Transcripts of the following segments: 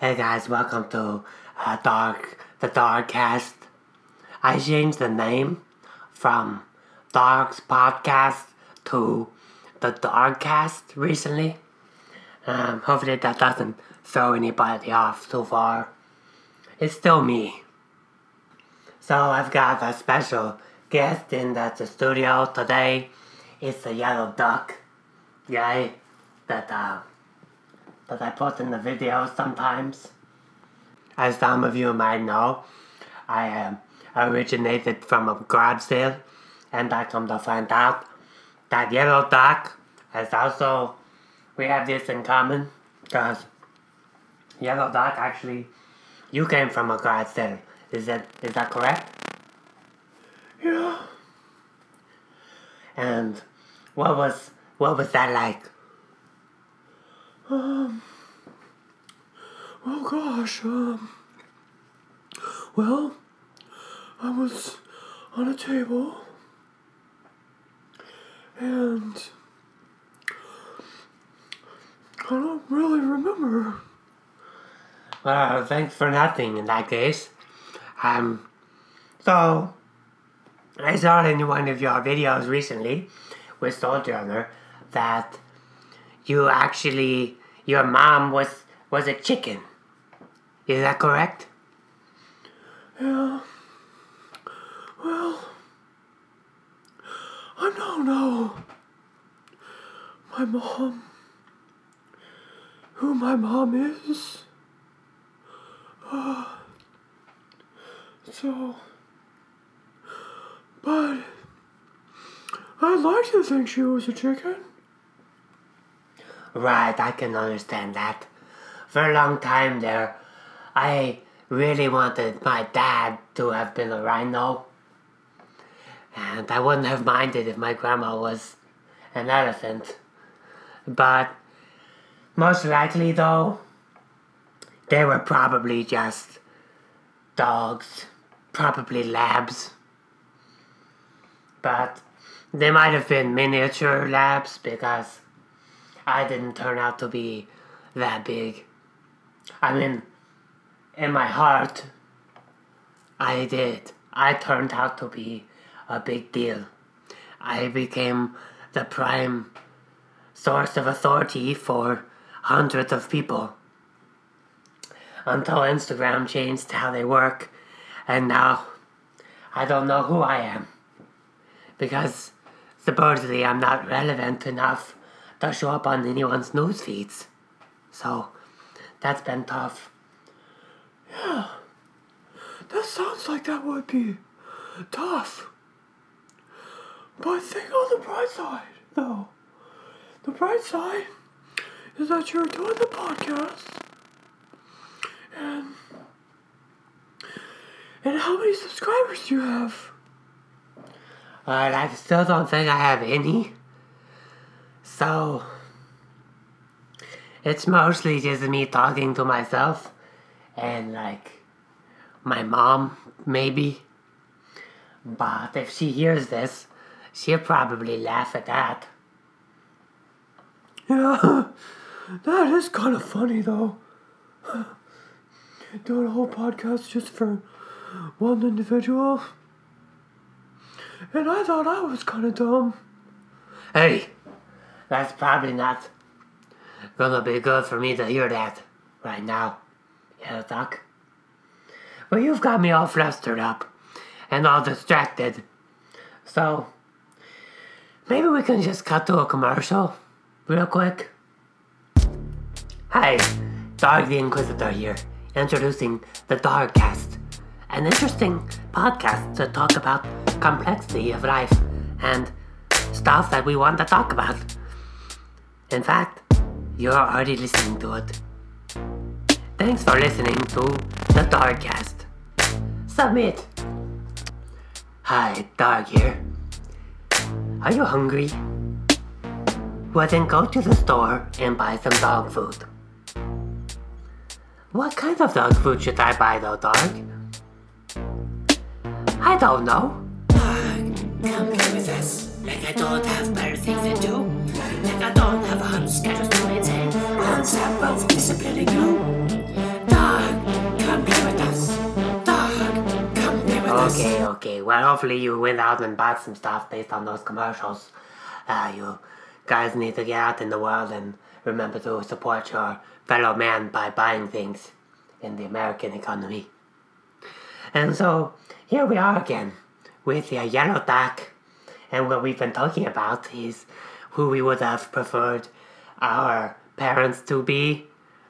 Hey guys, welcome to uh, Darg the Darg Cast. I changed the name from Darg's podcast to the Darg Cast recently. Um, hopefully that doesn't throw anybody off too far. It's still me. So I've got a special guest in the, the studio today. It's a yellow duck guy that uh, that I put in the videos sometimes. As some of you might know, I um, originated from a garage sale, and I come to find out that Yellow Duck is also, we have this in common, because Yellow Duck actually, you came from a garage sale. Is that, is that correct? Yeah. And what was, what was that like? Um. Oh gosh. Um. Well, I was on a table, and I don't really remember. Well, thanks for nothing in that case. Um, so, I saw in one of your videos recently with Sojourner that you actually, your mom was, was a chicken. Is that correct? Yeah. Well, I don't know. My mom. Who my mom is. Uh, so. But. I'd like to think she was a chicken. Right, I can understand that. For a long time there, I really wanted my dad to have been a rhino. And I wouldn't have minded if my grandma was an elephant. But most likely, though, they were probably just dogs, probably labs. But they might have been miniature labs because I didn't turn out to be that big. I mean, in my heart, I did. I turned out to be a big deal. I became the prime source of authority for hundreds of people. Until Instagram changed how they work, and now I don't know who I am. Because supposedly I'm not relevant enough to show up on anyone's news feeds. So that's been tough. Yeah. That sounds like that would be tough. But think on the bright side, though. The bright side is that you're doing the podcast. And and how many subscribers do you have? But I still don't think I have any. So it's mostly just me talking to myself and like my mom maybe. But if she hears this, she'll probably laugh at that. Yeah, that is kind of funny though. Doing a whole podcast just for one individual. And I thought I was kind of dumb. Hey, that's probably not gonna be good for me to hear that right now. Yeah, Doc. Well, you've got me all flustered up and all distracted. So, maybe we can just cut to a commercial real quick. Hi, Darg the Inquisitor here, introducing the Dargcast, an interesting podcast to talk about complexity of life and stuff that we want to talk about. In fact, you're already listening to it. Thanks for listening to the Dargcast. Submit. Hi, Darg here. Are you hungry? Well, then go to the store and buy some dog food. What kind of dog food should I buy though, Darg? I don't know. Come here with us. Like I don't have better things to do schedules to maintain, on both disciplining you. Dog, come play with us. Dog, come play with us. Okay, okay. Well, hopefully you went out and bought some stuff based on those commercials. Uh, you guys need to get out in the world and remember to support your fellow man by buying things in the American economy. And so here we are again with the yellow duck. And what we've been talking about is who we would have preferred our parents to be,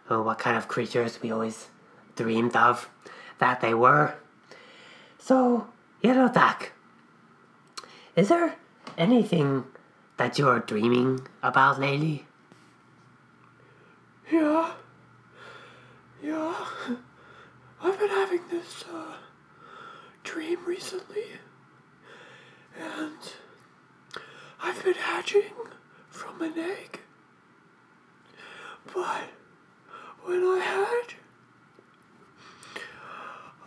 or what kind of creatures we always dreamed of that they were. So, yellow duck, is there anything that you're dreaming about lately? Yeah. Yeah. I've been having this uh, dream recently. And I've been hatching from an egg. But when I hatch,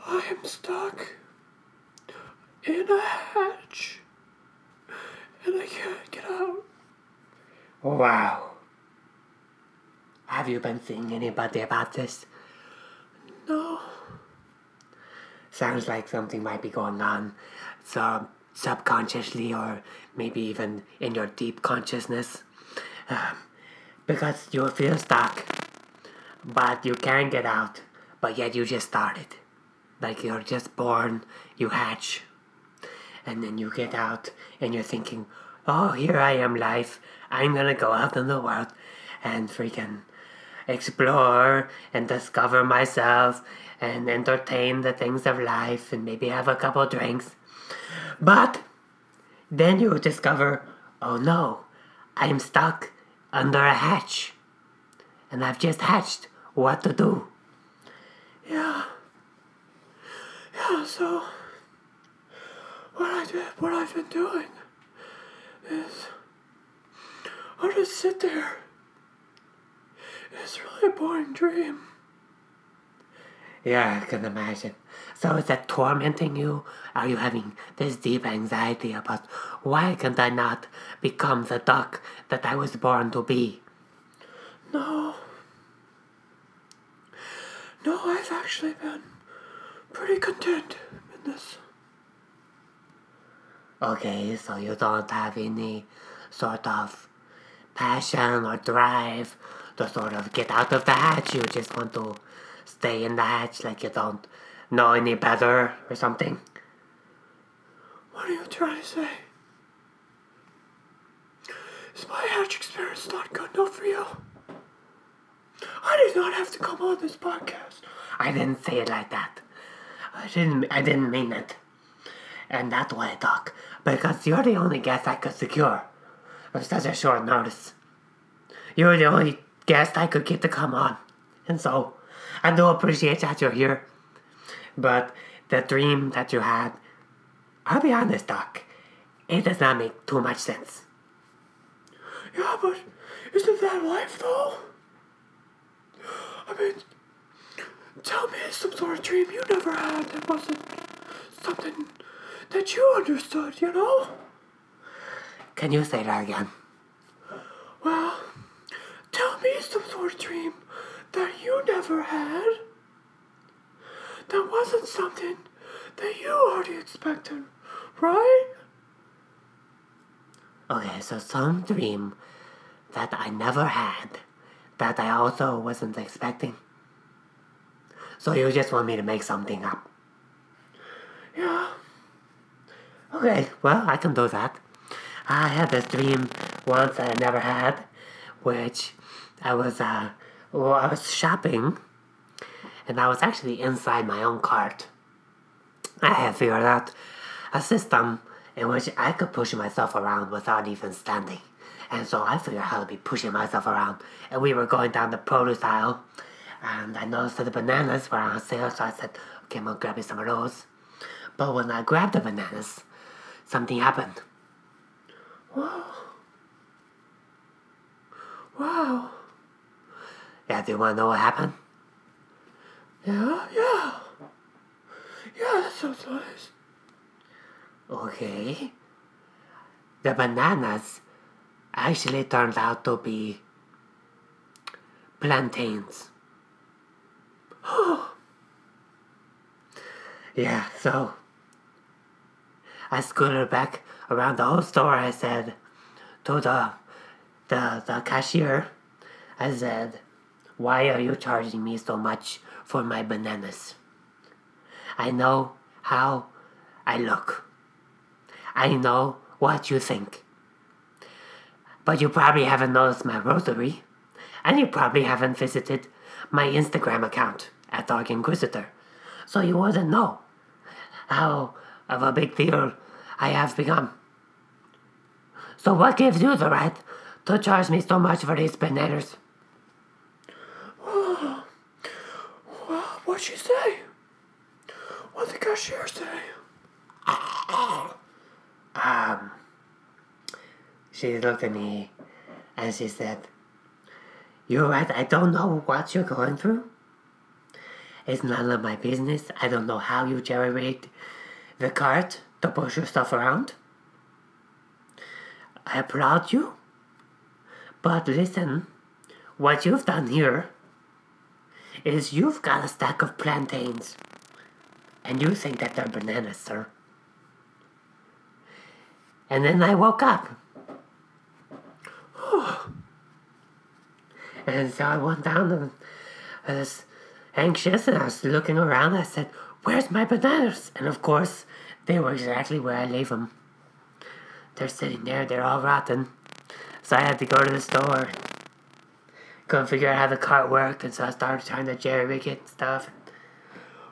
I am stuck in a hatch. And I can't get out. Wow. Have you been seeing anybody about this? No. Sounds like something might be going on so subconsciously or maybe even in your deep consciousness. Um, because you feel stuck, but you can't get out, but yet you just started. Like you're just born, you hatch, and then you get out and you're thinking, oh, here I am, life. I'm gonna go out in the world and freaking explore and discover myself and entertain the things of life and maybe have a couple drinks. But then you discover, oh no, I'm stuck under a hatch. And I've just hatched. What to do? Yeah. Yeah, so what I did what I've been doing is I'll just sit there. It's really a boring dream. Yeah, I can imagine. So is that tormenting you? Are you having this deep anxiety about why can't I not become the duck that I was born to be? No. No, I've actually been pretty content in this. Okay, so you don't have any sort of passion or drive to sort of get out of the hatch. You just want to stay in the hatch like you don't know any better or something. What are you trying to say? Is my hatch experience not good enough for you? I did not have to come on this podcast. I didn't say it like that. I didn't. I didn't mean it. And that's why I talk because you're the only guest I could secure on such a short notice. You're the only guest I could get to come on, and so I do appreciate that you're here. But the dream that you had, I'll be honest, Doc, it does not make too much sense. Yeah, but isn't that life though? I mean, tell me some sort of dream you never had that wasn't something that you understood, you know? Can you say that again? Well, tell me some sort of dream that you never had that wasn't something that you already expected, right? Okay, so some dream that I never had that I also wasn't expecting. So you just want me to make something up. Yeah. Okay, well, I can do that. I had this dream once that I never had, which I was, uh, well, I was shopping, and I was actually inside my own cart. I had figured out a system in which I could push myself around without even standing. And so I figured how to be pushing myself around. And we were going down the produce aisle, and I noticed that the bananas were on sale, so I said, okay, I'm gonna grab me some of those. But when I grabbed the bananas, something happened. Wow. Wow. Yeah, do you wanna know what happened? Yeah, yeah. Yeah, that sounds nice. Okay. The bananas actually turned out to be plantains. yeah, so I scooted back around the whole store. I said to the the the cashier, I said, "Why are you charging me so much for my bananas? I know how I look. I know what you think. But you probably haven't noticed my rosary, and you probably haven't visited my Instagram account at Darg Inquisitor, so you wouldn't know how of a big deal I have become. So what gives you the right to charge me so much for these bananas? What'd she say? What did the cashier say? Um, She looked at me and she said, You're right, I don't know what you're going through. It's none of my business. I don't know how you generate the cart to push your stuff around. I applaud you. But listen, what you've done here is you've got a stack of plantains. And you think that they're bananas, sir. And then I woke up. and so I went down and I was anxious and I was looking around. I said, Where's my bananas? And of course, they were exactly where I leave them. They're sitting there, they're all rotten. So I had to go to the store. Couldn't figure out how the cart worked, and so I started trying to jerry rig it and stuff.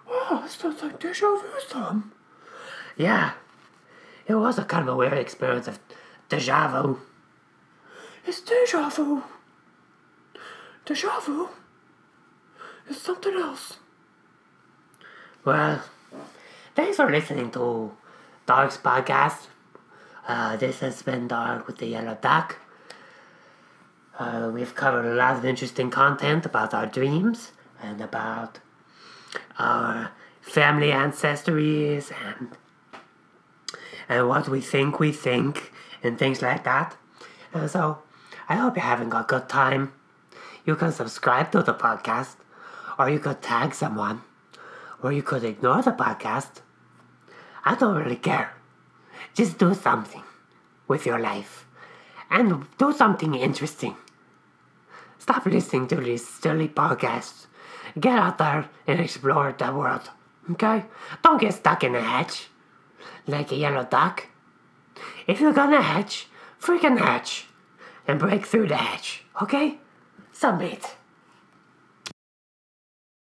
Wow, this sounds like deja vu some. Yeah, it was a kind of a weird experience of deja vu. It's deja vu. Deja vu is something else. Well, thanks for listening to Darg's podcast. Uh, this has been Darg with the Yellow Duck. Uh, we've covered a lot of interesting content about our dreams and about our family ancestries and and what we think we think and things like that. And so I hope you're having a good time. You can subscribe to the podcast, or you could tag someone, or you could ignore the podcast. I don't really care. Just do something with your life and do something interesting. Stop listening to these silly podcasts. Get out there and explore the world. Okay? Don't get stuck in a hatch like a yellow duck. If you're gonna hatch, freaking hatch and break through the hatch. Okay? Submit.